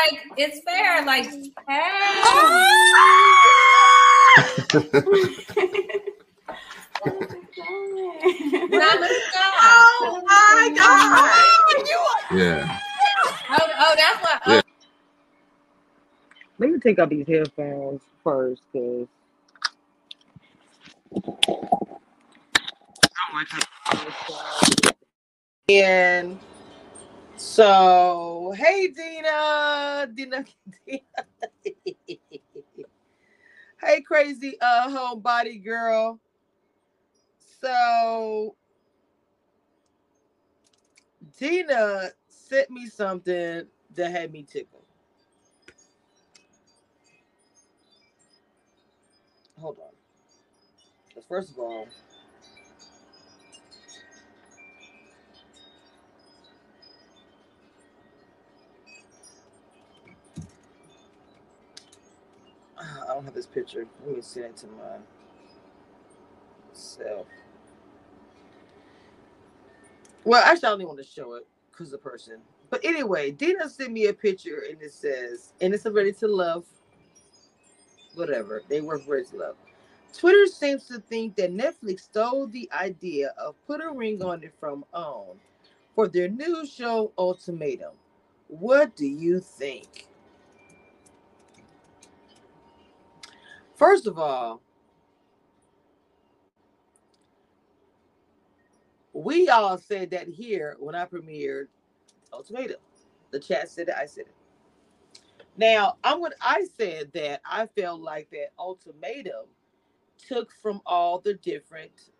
like it's fair. Like, hey. oh my god! Yeah. Oh, oh, that's what. Oh. Yeah. Let me take out these headphones first, cause and so hey Dina, Dina, Dina. hey crazy uh homebody girl. So Dina sent me something that had me tickled. Hold on. First of all, I don't have this picture. Let me send it to myself. Well, actually, I don't want to show it because the person. But anyway, Dina sent me a picture and it says, and it's a ready to love. Whatever. They work ready to love. Twitter seems to think that Netflix stole the idea of put a ring on it from OWN for their new show Ultimatum. What do you think? First of all, we all said that here when I premiered Ultimatum. The chat said it, I said it. Now, I'm what I said that I felt like that Ultimatum took from all the different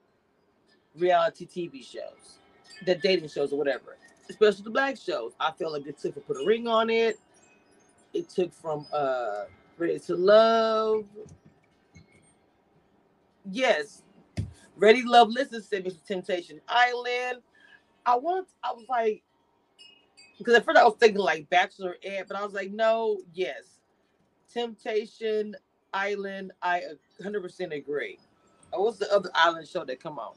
reality TV shows, the dating shows or whatever, especially the black shows. I felt like it took from Put a Ring on It. It took from uh Ready to Love. Yes, Ready Love Listen sent me to Temptation Island. I want I was like, because at first I was thinking like Bachelorette, but I was like, no, yes. Temptation Island, I 100% agree. Oh, what's the other island show that come on?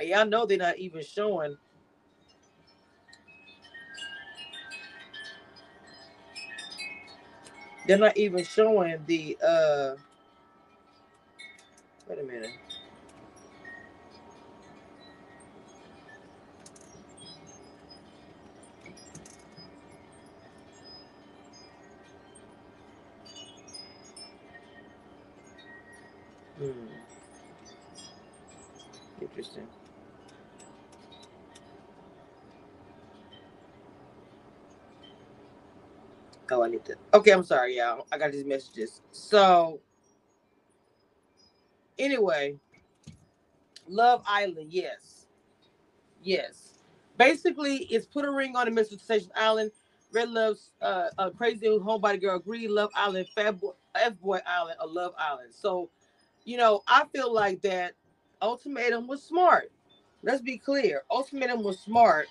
Y'all know they're not even showing. They're not even showing the uh wait a minute. Hmm. Interesting. Oh, I need to. Okay, I'm sorry, y'all. I got these messages. So, anyway, Love Island, yes, yes. Basically, it's put a ring on the Mr. Station Island. Red loves uh, uh crazy homebody girl. Green Love Island. Fat boy, F boy Island. A Love Island. So, you know, I feel like that ultimatum was smart. Let's be clear. Ultimatum was smart,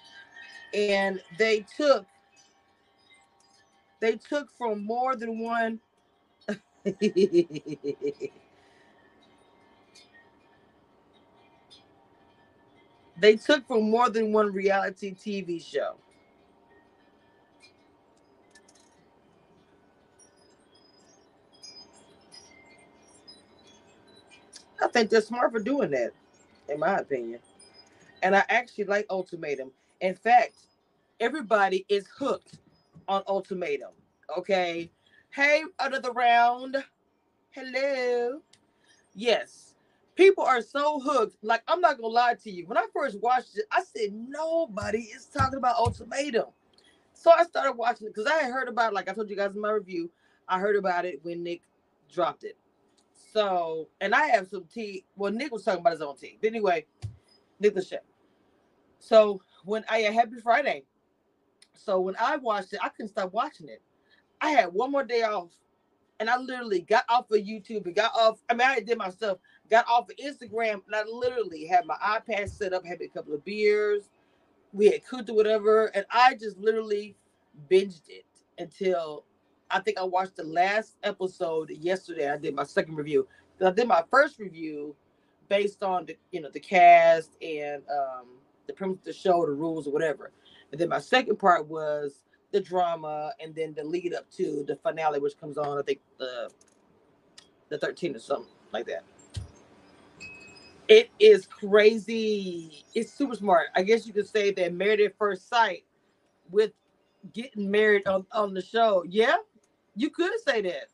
and they took they took from more than one. they took from more than one reality TV show. I think they're smart for doing that, in my opinion. And I actually like Ultimatum. In fact, everybody is hooked on Ultimatum. Okay. Hey, another round. Hello. Yes. People are so hooked. Like, I'm not gonna lie to you. When I first watched it, I said nobody is talking about Ultimatum. So I started watching it because I had heard about it, like I told you guys in my review. I heard about it when Nick dropped it. So, and I have some tea. Well, Nick was talking about his own tea. But anyway, Nick the chef. So when oh, I had Happy Friday, so when I watched it, I couldn't stop watching it. I had one more day off, and I literally got off of YouTube and got off. I mean, I did my stuff, got off of Instagram, and I literally had my iPad set up, had a couple of beers. We had cooked or whatever, and I just literally binged it until I think I watched the last episode yesterday. I did my second review. I did my first review based on the you know the cast and um the premise of the show, the rules, or whatever. And then my second part was the drama, and then the lead up to the finale, which comes on, I think the the 13th or something like that. It is crazy. It's super smart. I guess you could say that married at first sight with getting married on, on the show. Yeah, you could say that.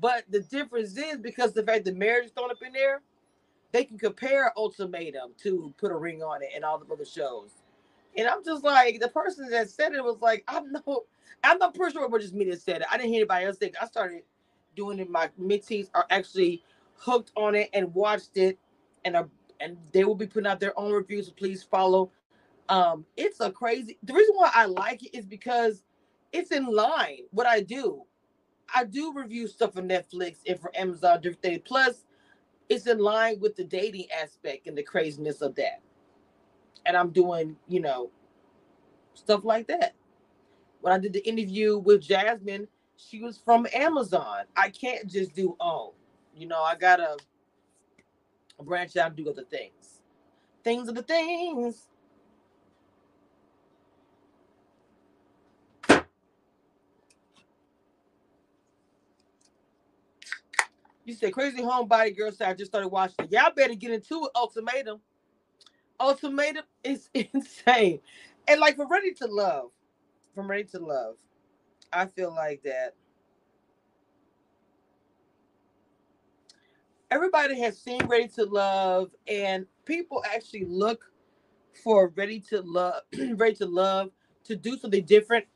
But the difference is because the fact that marriage is thrown up in there, they can compare Ultimatum to Put a Ring on It and all the other shows. And I'm just like, the person that said it was like, I'm no, I'm not pretty sure it was just me that said it. I didn't hear anybody else think. I started doing it. My mentees are actually hooked on it and watched it, and are and they will be putting out their own reviews. So please follow. Um, it's a crazy. The reason why I like it is because it's in line what I do. I do review stuff for Netflix and for Amazon things. Plus, it's in line with the dating aspect and the craziness of that. And I'm doing, you know, stuff like that. When I did the interview with Jasmine, she was from Amazon. I can't just do oh, you know, I gotta branch out and do other things. Things are the things. You said crazy homebody girl said I just started watching. Y'all better get into it. Ultimatum. Ultimatum is insane. And like for Ready to Love, from Ready to Love, I feel like that everybody has seen Ready to Love, and people actually look for Ready to Love, Ready to Love to do something different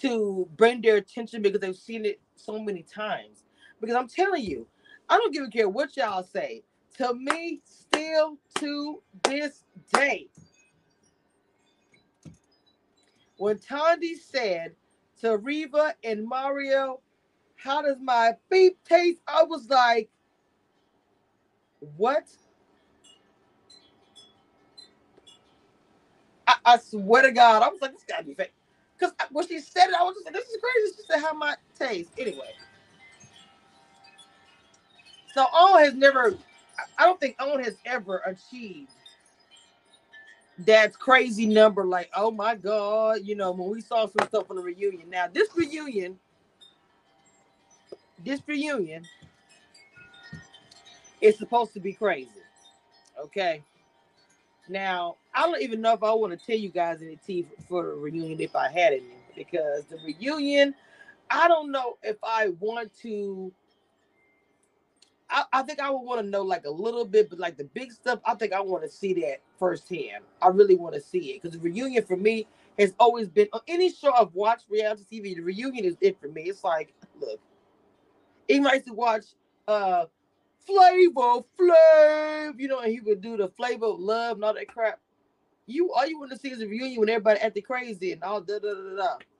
to bring their attention because they've seen it so many times. Because I'm telling you, I don't give a care what y'all say. To me, still to this day, when Tandy said to Reva and Mario, How does my beef taste? I was like, What? I, I swear to God, I was like, This gotta be fake. Because when she said it, I was just like, This is crazy. She said, How my taste? Anyway. So all has never, I don't think OWN has ever achieved that crazy number. Like, oh my God, you know, when we saw some stuff on the reunion. Now, this reunion, this reunion is supposed to be crazy. Okay. Now, I don't even know if I want to tell you guys any tea for the reunion if I had any, because the reunion, I don't know if I want to I, I think I would want to know like a little bit, but like the big stuff, I think I want to see that firsthand. I really want to see it because reunion for me has always been on any show I've watched reality TV. The reunion is it for me. It's like, look, even used to watch uh Flavor Flav, you know, and he would do the flavor of love and all that crap. You all you want to see is a reunion when everybody acting crazy and all da da da da.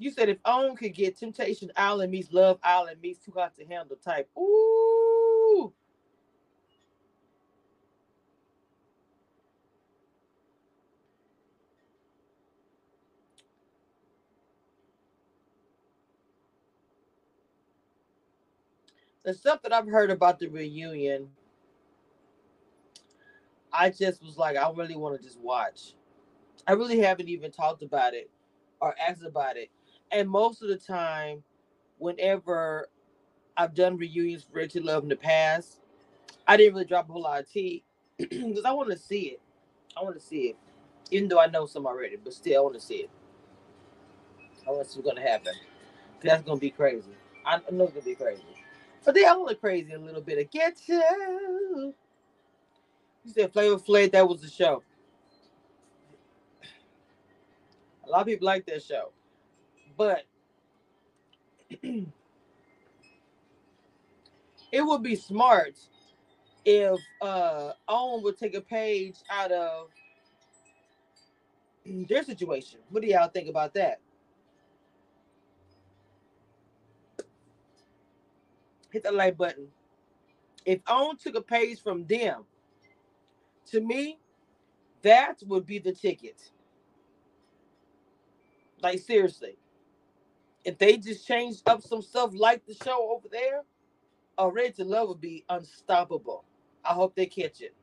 You said if OWN could get Temptation Island meets Love Island meets Too Hot to Handle type. Ooh. The stuff that I've heard about the reunion, I just was like, I really want to just watch. I really haven't even talked about it or asked about it and most of the time, whenever I've done reunions for to Love in the past, I didn't really drop a whole lot of tea because I want to see it. I want to see it, even though I know some already, but still, I want to see it. I want to see what's gonna happen. That's gonna be crazy. I know it's gonna be crazy, but they all look crazy a little bit. I get you. You said Flavor Flav. That was the show. A lot of people like that show. But it would be smart if uh OWN would take a page out of their situation. What do y'all think about that? Hit the like button. If OWN took a page from them, to me, that would be the ticket. Like seriously if they just changed up some stuff like the show over there, Oh, Ready to Love would be unstoppable. I hope they catch it.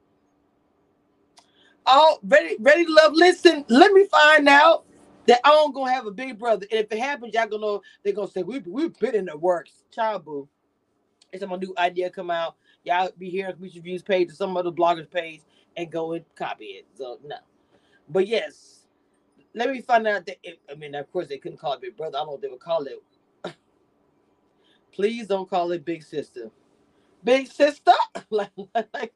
Oh, ready, ready to love. Listen, let me find out that I'm gonna have a big brother. And if it happens, y'all gonna know they're gonna say we we've been in the works. Child boo. It's my new idea come out. Y'all be hearing Cameshia Reviews page or some other bloggers page and go and copy it. So no. But yes, let me find out that it, I mean, of course they couldn't call it big brother. I don't know what they would call it. Please don't call it big sister. Big sister, like like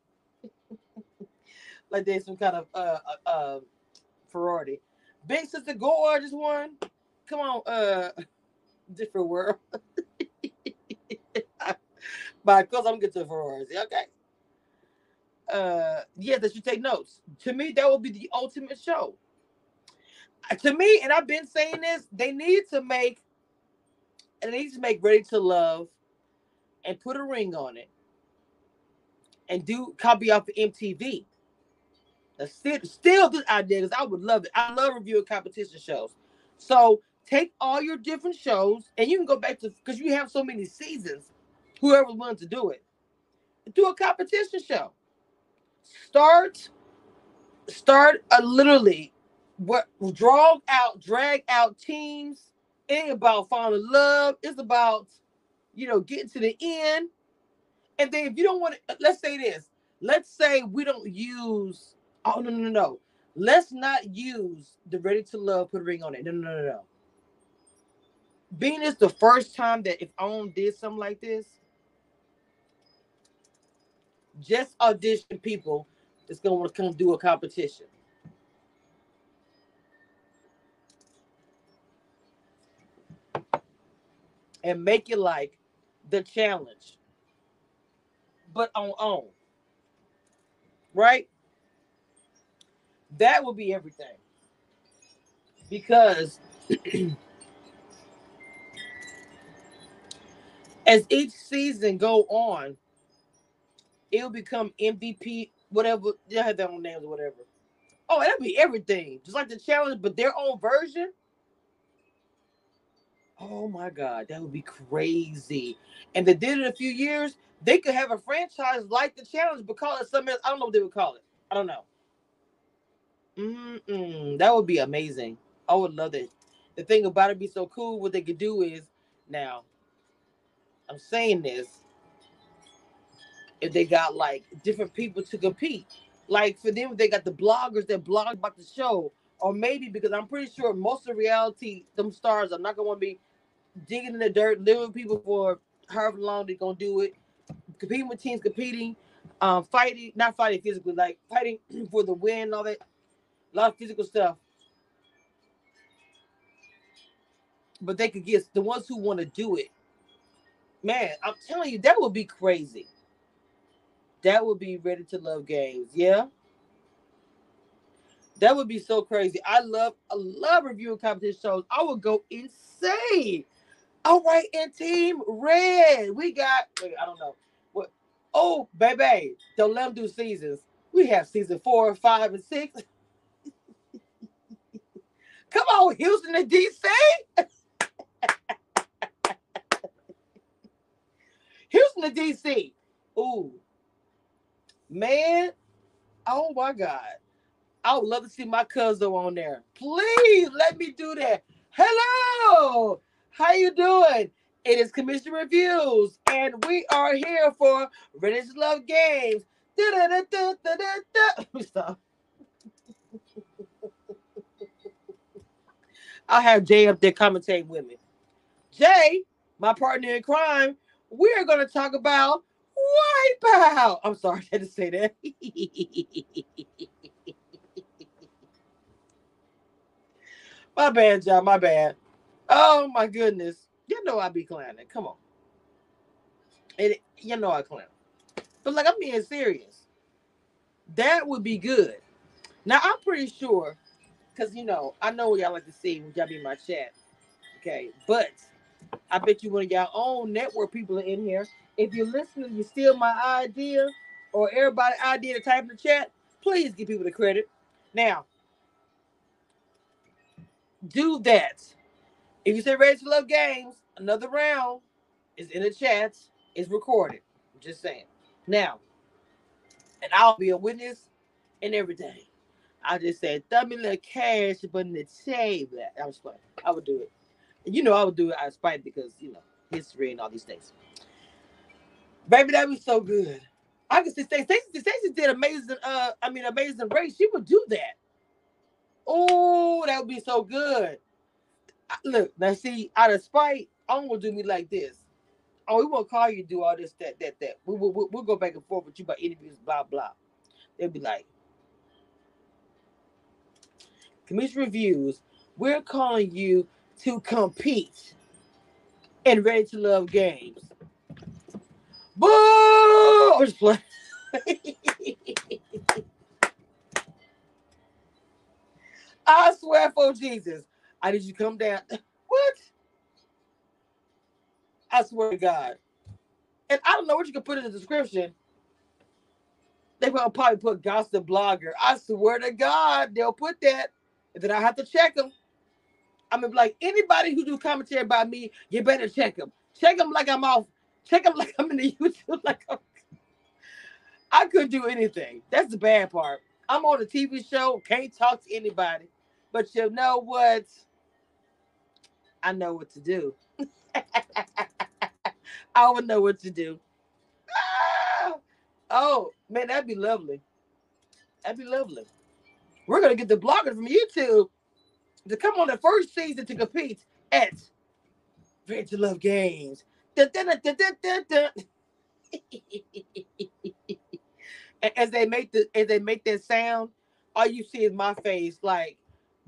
like there's some kind of uh uh, uh Ferrari. Big sister gorgeous one. Come on, uh different world. But because I'm getting to Ferraris, okay. Uh yeah, that you take notes. To me, that would be the ultimate show. To me, and I've been saying this, they need to make and they need to make Ready to Love and put a ring on it and do copy off of MTV. Still, still this idea because I would love it. I love reviewing competition shows. So take all your different shows and you can go back to because you have so many seasons. Whoever's willing to do it, do a competition show. Start, start a literally what draw out, drag out teams. Ain't about falling in love. It's about you know getting to the end. And then if you don't want to, uh, let's say this. Let's say we don't use. Oh no no no. Let's not use the ready to love. Put a ring on it. No no no no. Being this the first time that if OWN did something like this, just audition people that's gonna want to come do a competition. And make it like the challenge, but on OWN. Right? That would be everything. Because as each season go on, it'll become MVP, whatever. They have their own names or whatever. Oh, that'll be everything, just like the challenge, but their own version. Oh my God, that would be crazy. And they did it a few years. They could have a franchise like the challenge, but call it something else. I don't know what they would call it. I don't know. Mm-mm, that would be amazing. I would love it. The thing about it be so cool. What they could do is now. I'm saying this. If they got like different people to compete, like for them, they got the bloggers that blog about the show, or maybe because I'm pretty sure most of reality, them stars are not gonna want to be digging in the dirt, living people for however long they're gonna do it, competing with teams, competing, um, fighting, not fighting physically, like fighting for the win, all that, a lot of physical stuff. But they could get the ones who want to do it. Man, I'm telling you, that would be crazy. That would be ready to love games. Yeah. That would be so crazy. I love, I love reviewing competition shows. I would go insane. All right, and Team Red, we got. Wait, I don't know what. Oh, baby, don't let them do seasons. We have season four, five, and six. Come on, Houston and DC. Houston and DC. Ooh, man. Oh my God. I would love to see my cousin on there. Please let me do that. Hello. How you doing? It is Cameshia Reviews, and we are here for to Love Games. Stop. I'll have Jay up there commentating with me. Jay, my partner in crime, we are going to talk about Wipeout. I'm sorry, I had to say that. my bad, John. My bad. Oh my goodness. You know I be clowning. Come on. And you know I clown. But like I'm being serious. That would be good. Now I'm pretty sure, because you know, I know what y'all like to see when y'all be in my chat. Okay, but I bet you one of y'all own network people are in here. If you're listening, you steal my idea or everybody idea to type in the chat, please give people the credit. Now, do that. If you say ready to love games, another round is in the chat, is recorded. I'm Just saying. Now, and I'll be a witness and everything. I just said, throw me a little cash but in the table. I was fun. I would do it. You know, I would do it out of spite because, you know, history and all these things. Baby, that was so good. I can see. Stacey, Stacey did amazing. Uh, I mean, amazing race. She would do that. Oh, that would be so good. Look, now see, out of spite, I'm gonna do me like this. Oh, we won't call you do all this, that, that, that. We will we'll, we'll go back and forth with you about interviews, blah, blah. They'll be like, Cameshia Reviews, we're calling you to compete in Ready to Love games. Boo! I swear for Jesus, I need you to come down. What? I swear to God. And I don't know what you can put in the description. They will probably put gossip blogger. I swear to God, they'll put that. And then I have to check them. I mean, like anybody who do commentary about me, you better check them. Check them like I'm off. Check them like I'm in the YouTube. Like I'm... I couldn't do anything. That's the bad part. I'm on a TV show, can't talk to anybody. But you know what? I know what to do. I would know what to do. Ah! Oh man, that'd be lovely. That'd be lovely. We're gonna get the bloggers from YouTube to come on the first season to compete at to Love Games. Dun, dun, dun, as they make the as they make that sound, all you see is my face. Like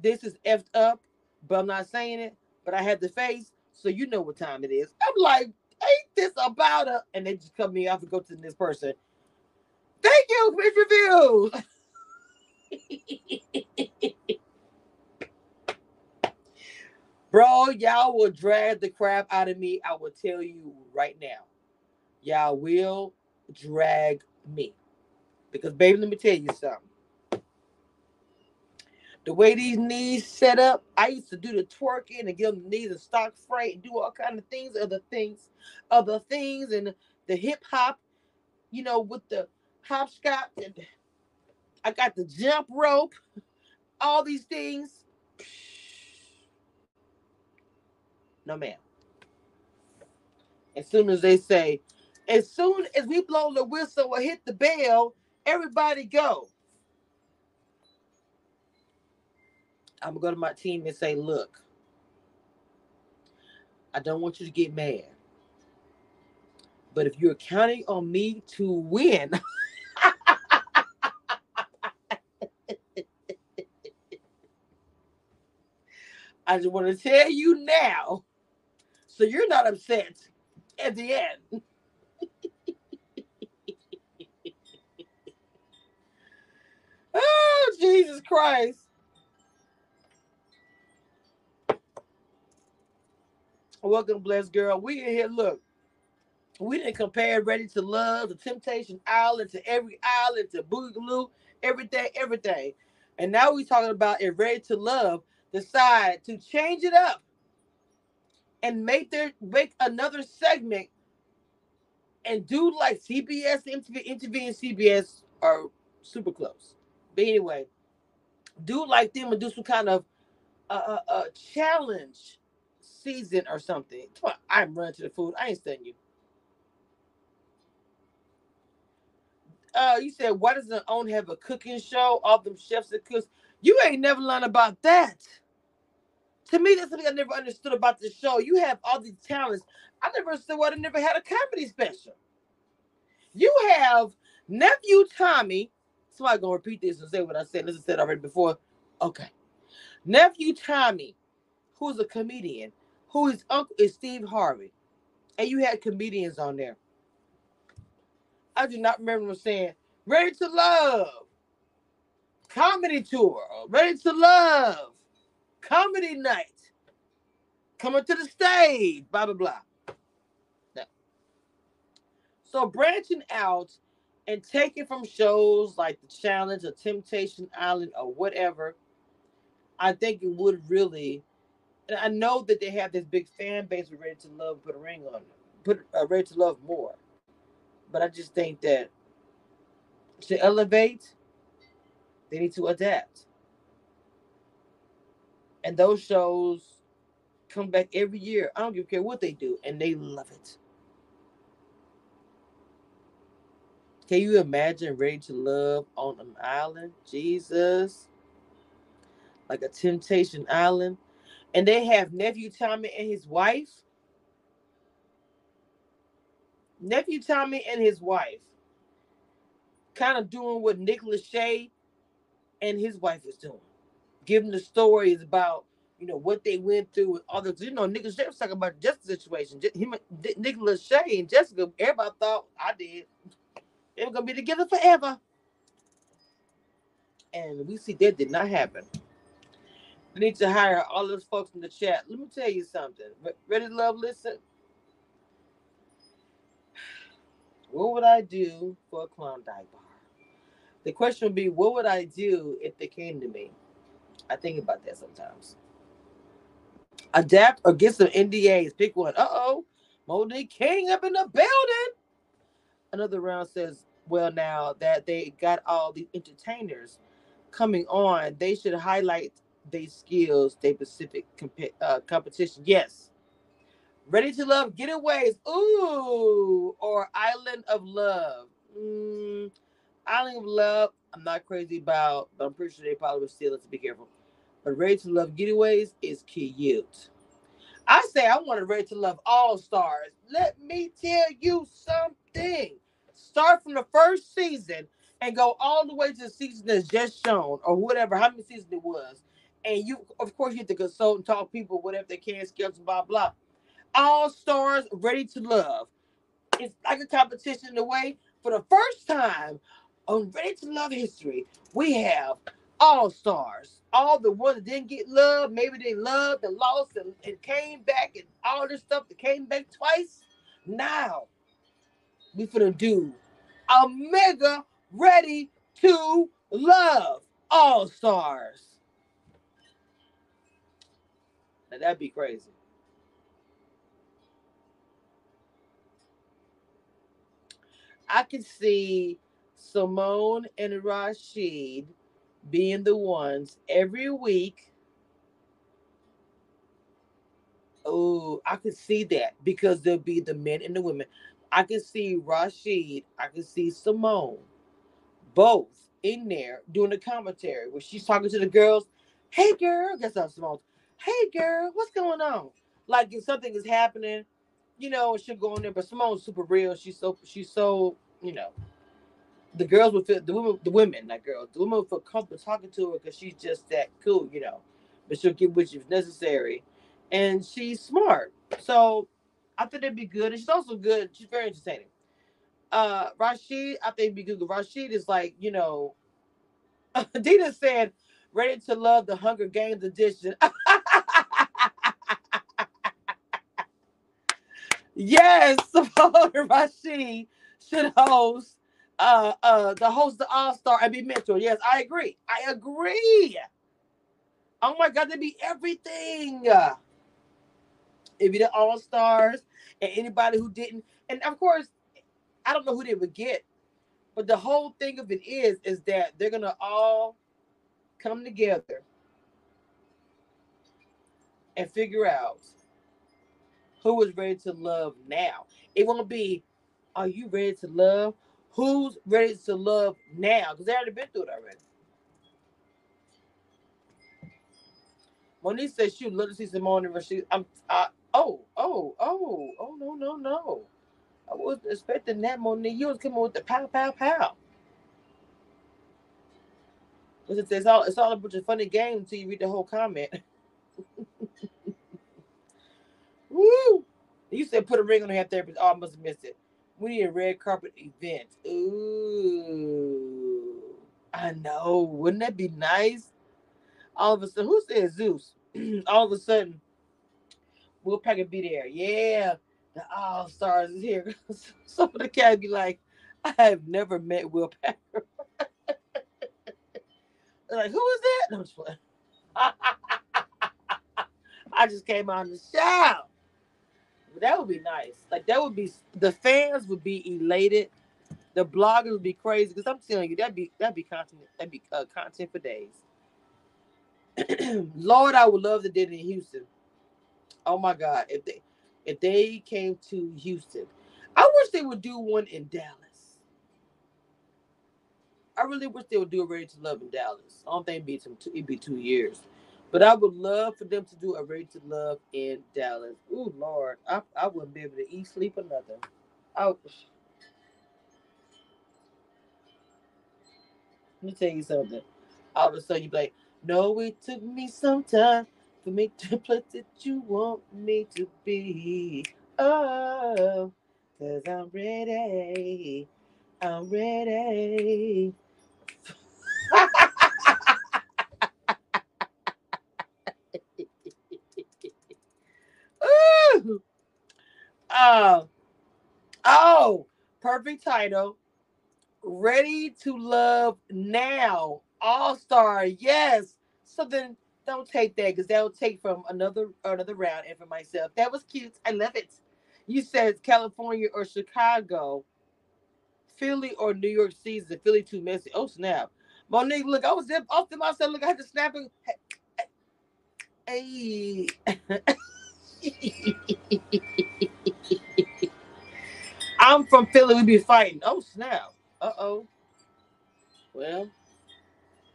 this is effed up, but I'm not saying it. But I had the face, so you know what time it is. I'm like, ain't this about a? And they just cut me off and go to this person. Thank you, Rich Reviews. Bro, y'all will drag the crap out of me. I will tell you right now. Y'all will drag me. Because, baby, let me tell you something. The way these knees set up, I used to do the twerking and give them the knees and stock freight do all kind of things, other things, other things, and the hip hop, you know, with the hopscotch. And I got the jump rope, all these things. No, ma'am. As soon as they say, as soon as we blow the whistle or hit the bell, everybody go. I'm gonna go to my team and say, look, I don't want you to get mad. But if you're counting on me to win, I just want to tell you now so you're not upset at the end. oh, Jesus Christ. Welcome, blessed girl. We in here. Look, we didn't compare Ready to Love, the Temptation Island, to every island, to Boogaloo, everything, everything. And now we're talking about if Ready to Love decide to change it up and make their make another segment and do like CBS, MTV, MTV, and CBS are super close. But anyway, do like them and do some kind of uh, uh, uh challenge season or something. I'm running to the food. I ain't studying you. Uh, you said why doesn't OWN have a cooking show? All them chefs that cooks. You ain't never learned about that. To me, that's something I never understood about the show. You have all these talents. I never understood why they never had a comedy special. You have nephew Tommy. Somebody gonna repeat this and say what I said. This is said already before. Okay. Nephew Tommy, who's a comedian, who his uncle is Steve Harvey, and you had comedians on there. I do not remember them saying "Ready to Love," comedy tour, "Ready to Love," comedy night, coming to the stage, blah blah blah. No. So branching out and taking from shows like the Challenge or Temptation Island or whatever, I think it would really I know that they have this big fan base with Ready to Love, put a ring on them, put uh, Ready to Love more. But I just think that to elevate, they need to adapt. And those shows come back every year. I don't give care what they do, and they love it. Can you imagine Ready to Love on an island? Jesus. Like a Temptation Island. And they have nephew Tommy and his wife. Nephew Tommy and his wife kind of doing what Nick Lachey and his wife is doing. Giving the stories about, you know, what they went through with others. You know, Nick Lachey was talking about Jessica's situation. Him, Nick Lachey and Jessica, everybody thought, I did, they were to be together forever. And we see that did not happen. Need to hire all those folks in the chat. Let me tell you something. Ready love, listen. What would I do for a Klondike bar? The question would be, what would I do if they came to me? I think about that sometimes. Adapt or get some NDAs. Pick one. Uh oh. Monique King up in the building. Another round says, well, now that they got all the entertainers coming on, they should highlight their skills, their specific comp- uh, competition. Yes. Ready to Love Getaways. Ooh. Or Island of Love. Mm, Island of Love, I'm not crazy about, but I'm pretty sure they probably would steal it, to be careful. But Ready to Love Getaways is cute. I say I want to Ready to Love All Stars. Let me tell you something. Start from the first season and go all the way to the season that's just shown, or whatever, how many seasons it was. And you, of course, you have to consult and talk people, whatever they can, skills, blah, blah. All stars ready to love. It's like a competition in a way. For the first time on Ready to Love History, we have all stars. All the ones that didn't get love, maybe they loved and lost and, and came back and all this stuff that came back twice. Now we finna do a mega ready to love all stars. That'd be crazy. I can see Simone and Rashid being the ones every week. Oh, I could see that because there'll be the men and the women. I can see Rashid, I can see Simone, both in there doing the commentary where she's talking to the girls. Hey, girl, guess what, Simone? Hey, girl, what's going on? Like if something is happening, you know, she'll go in there. But Simone's super real. She's so she's so you know the girls would feel the women, the women, not girls, the women would feel comfortable talking to her because she's just that cool, you know. But she'll give which if necessary, and she's smart. So I think it'd be good. And she's also good. She's very entertaining. Uh, Rashid, I think it'd be good. Rashid is like, you know, Adina said, ready to love the Hunger Games edition. yes, the Rashid should host uh uh the host the All Star and be mentor. Yes, I agree. I agree. Oh my God, they be everything. If you the All Stars and anybody who didn't, and of course, I don't know who they would get, but the whole thing of it is, is that they're gonna all come together and figure out who is ready to love now. It won't be, are you ready to love? Who's ready to love now? Because they already been through it already. Monique says she love to see Simone and Rashid. I'm, I, oh, oh, oh, oh, no, no, no. I wasn't expecting that, Monique. You was coming with the pow, pow, pow. It's all it's all a bunch of funny games until you read the whole comment. Woo! You said put a ring on the hair therapist. Oh, I must have missed it. We need a red carpet event. Ooh, I know. Wouldn't that be nice? All of a sudden, who said Zeus? all of a sudden, Will Packer be there. Yeah, the All Stars is here. Some of the cats be like, I have never met Will Packer. They're like, who is that? No, I'm just playing. I just came on the show. That would be nice. Like that would be the fans would be elated The bloggers would be crazy because I'm telling you that'd be that'd be content that'd be uh, content for days. Lord, I would love to did it in Houston. Oh my God, if they if they came to Houston, I wish they would do one in Dallas. I really wish they would do a Ready to Love in Dallas. I don't think it'd be some it'd be two years, but I would love for them to do a Ready to Love in Dallas. Ooh Lord, I I wouldn't be able to eat, sleep, or nothing. I, let me tell you something. All of a sudden you be like, no, it took me some time for me to place that you want me to be. Oh, cause I'm ready. I'm ready. Oh, oh, perfect title. Ready to love now. All star. Yes. Something don't take that because that'll take from another another round and for myself. That was cute. I love it. You said California or Chicago, Philly or New York season. Philly too messy. Oh snap. Monique, look, I was off to myself. Look, I had to snap it. Hey. I'm from Philly. We be fighting. Oh snap. Uh oh. Well,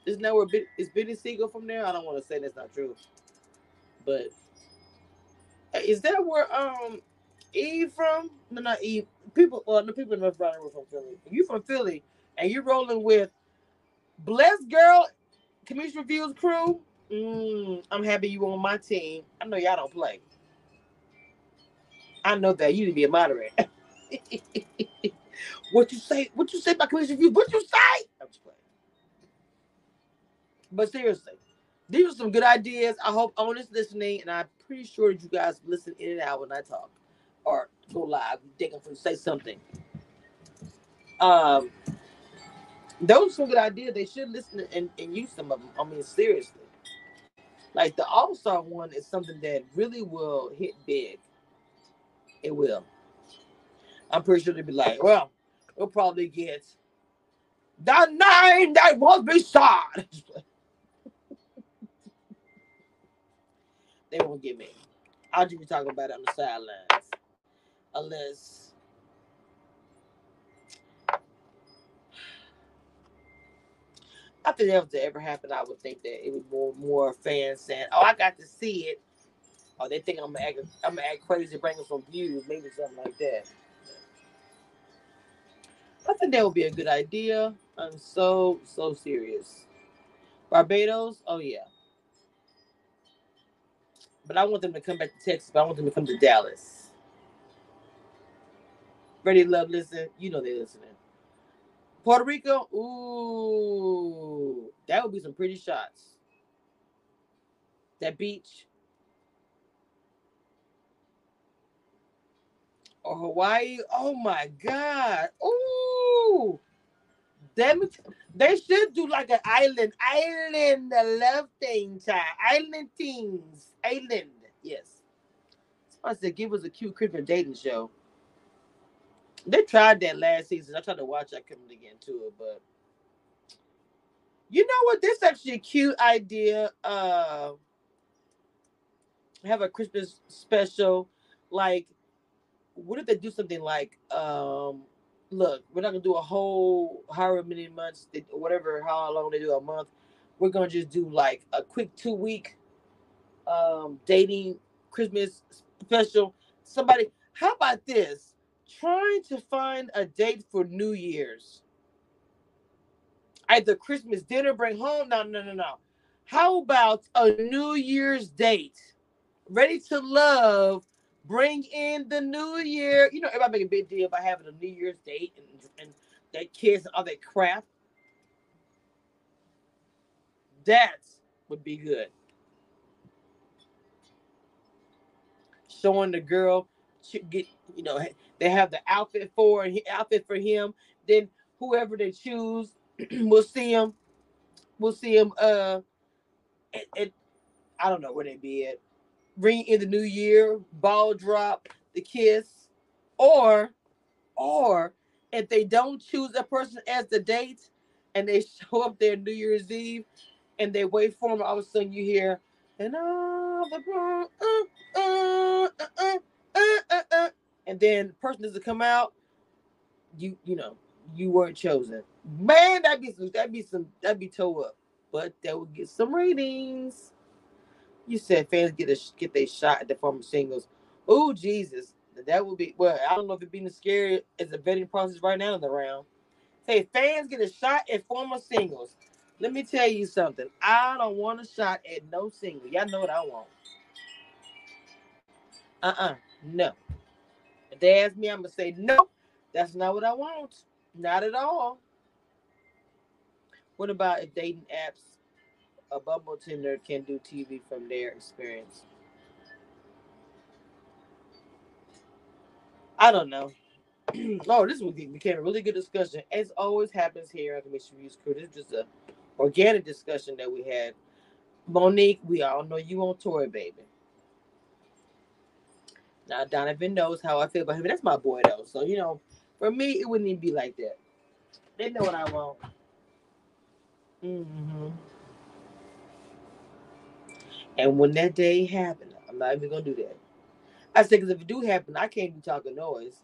isn't that where is Beanie Sigel from there? I don't want to say that's not true, but is that where um Eve from? No, not Eve. People, well, the people in North Broward were from Philly. You from Philly and you're rolling with Blessed Girl, Cameshia Reviews crew. Mm, I'm happy you on my team. I know y'all don't play. I know that you need to be a moderator. what you say? What you say about Cameshia Reviews? What you say? I'm just playing. But seriously, these are some good ideas. I hope OWN is listening, and I'm pretty sure that you guys listen in and out when I talk or go live. They can say something. Um, those are some good ideas. They should listen and, and use some of them. I mean, seriously. Like the All Star one is something that really will hit big. It will. I'm pretty sure they'll be like, well, we'll probably get the nine that was beside. they won't get me. I'll just be talking about it on the sidelines. Unless after that was to ever happened, I would think that it would more more fans saying, "Oh, I got to see it," or they think I'm gonna act, I'm gonna act crazy, bringing some views, maybe something like that. I think that would be a good idea. I'm so so serious. Barbados, oh yeah. But I want them to come back to Texas. But I want them to come to Dallas. Ready, love, listen. You know they're listening. Puerto Rico, ooh, that would be some pretty shots. That beach. Or Hawaii. Oh my God. Ooh. Them, they should do like an island, island love thing, child. Island things. Island. Yes. I said, give us a cute Christmas dating show. They tried that last season. I tried to watch. I couldn't get into it, but you know what? This is actually a cute idea. Uh, have a Christmas special. Like, what if they do something like, um, look, we're not gonna do a whole however many months, whatever, how long they do a month. We're gonna just do like a quick two week um dating Christmas special. Somebody, how about this? Trying to find a date for New Year's. Either Christmas dinner, bring home. No, no, no, no. How about a New Year's date? Ready to love, bring in the new year. You know, everybody make a big deal about having a New Year's date and, and that kids and all that crap. That would be good. Showing the girl get you know they have the outfit for outfit for him. Then whoever they choose, we'll see him. We'll see him. Uh, and I don't know where they be at. Ring in the new year, ball drop, the kiss, or or if they don't choose a person as the date and they show up there New Year's Eve and they wait for them, all of a sudden you hear, and all the uh, uh, uh, uh, uh, uh, and then the person doesn't come out, you you know, you weren't chosen. Man, that'd be some that'd be some that'd be toe up. But that would get some ratings. You said fans get a get their shot at the former singles. Oh Jesus. That would be well, I don't know if it being scary as a vetting process right now in the round. Say fans get a shot at former singles. Let me tell you something. I don't want a shot at no single. Y'all know what I want. Uh-uh. No. If they ask me, I'm gonna say no. That's not what I want. Not at all. What about if dating apps, a Bumble Tinder can do TV from their experience? I don't know. oh, this became a really good discussion. As always happens here on Cameshia Reviews Crew. This is just a organic discussion that we had. Monique, we all know you on tour, baby. Now Donovan knows how I feel about him. That's my boy though. So you know, for me, it wouldn't even be like that. They know what I want. Mm-hmm. And when that day happened, I'm not even gonna do that. I said, because if it do happen, I can't be talking noise.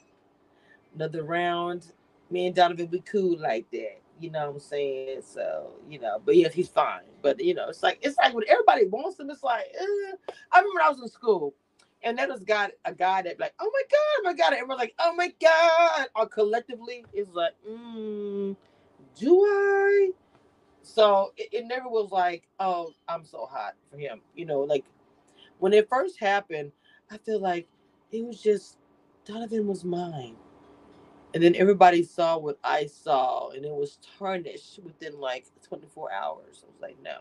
Another round, me and Donovan be cool like that. You know what I'm saying? So, you know, but yes, he's fine. But you know, it's like it's like when everybody wants him, it's like. I remember I was in school and then there's got a guy that like, oh my god, oh my god, and everyone's like, oh my god, or collectively it's like, mm, do I? So it, it never was like, oh, I'm so hot for him. You know, like when it first happened, I feel like it was just Donovan was mine. And then everybody saw what I saw, and it was tarnished within like 24 hours. I was like, no.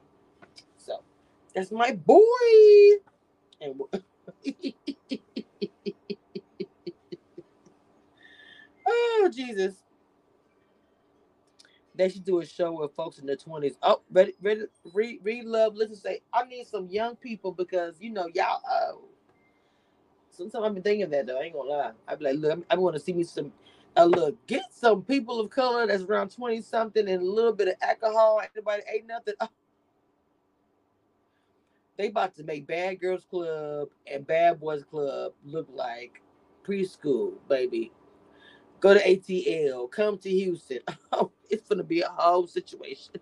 So that's my boy. And oh Jesus. They should do a show with folks in their 20s. Oh, ready, read, read love, listen, say, I need some young people because you know, y'all oh. Sometimes I've been thinking that though. I ain't gonna lie. I'd be like, look, I want to see me some uh, look, get some people of color that's around 20 something and a little bit of alcohol. Anybody ain't nothing. Oh, they about to make Bad Girls Club and Bad Boys Club look like preschool, baby. Go to ATL, come to Houston. Oh, it's gonna be a whole situation.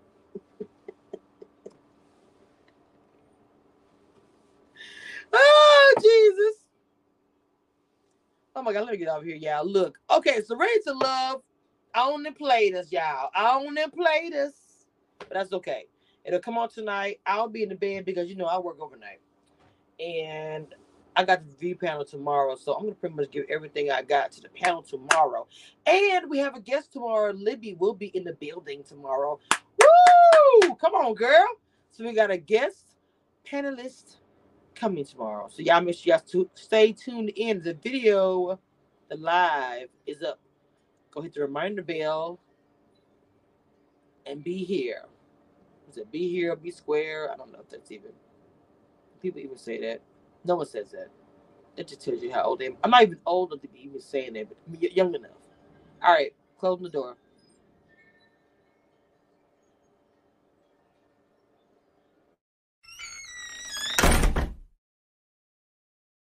oh Jesus. Oh my god, let me get over here, y'all. Look, okay, so ready to love only the platers, y'all. Only the platers. But that's okay. It'll come on tonight. I'll be in the bed because you know I work overnight. And I got the V panel tomorrow. So I'm gonna pretty much give everything I got to the panel tomorrow. And we have a guest tomorrow. Libby will be in the building tomorrow. Woo! Come on, girl. So we got a guest panelist coming tomorrow. So y'all make sure y'all to stay tuned in. The video, the live is up. Go hit the reminder bell and be here. Is it be here, be square? I don't know if that's even people even say that. No one says that. That just tells you how old I am. I'm not even old enough to be even saying that, but young enough. All right, closing the door.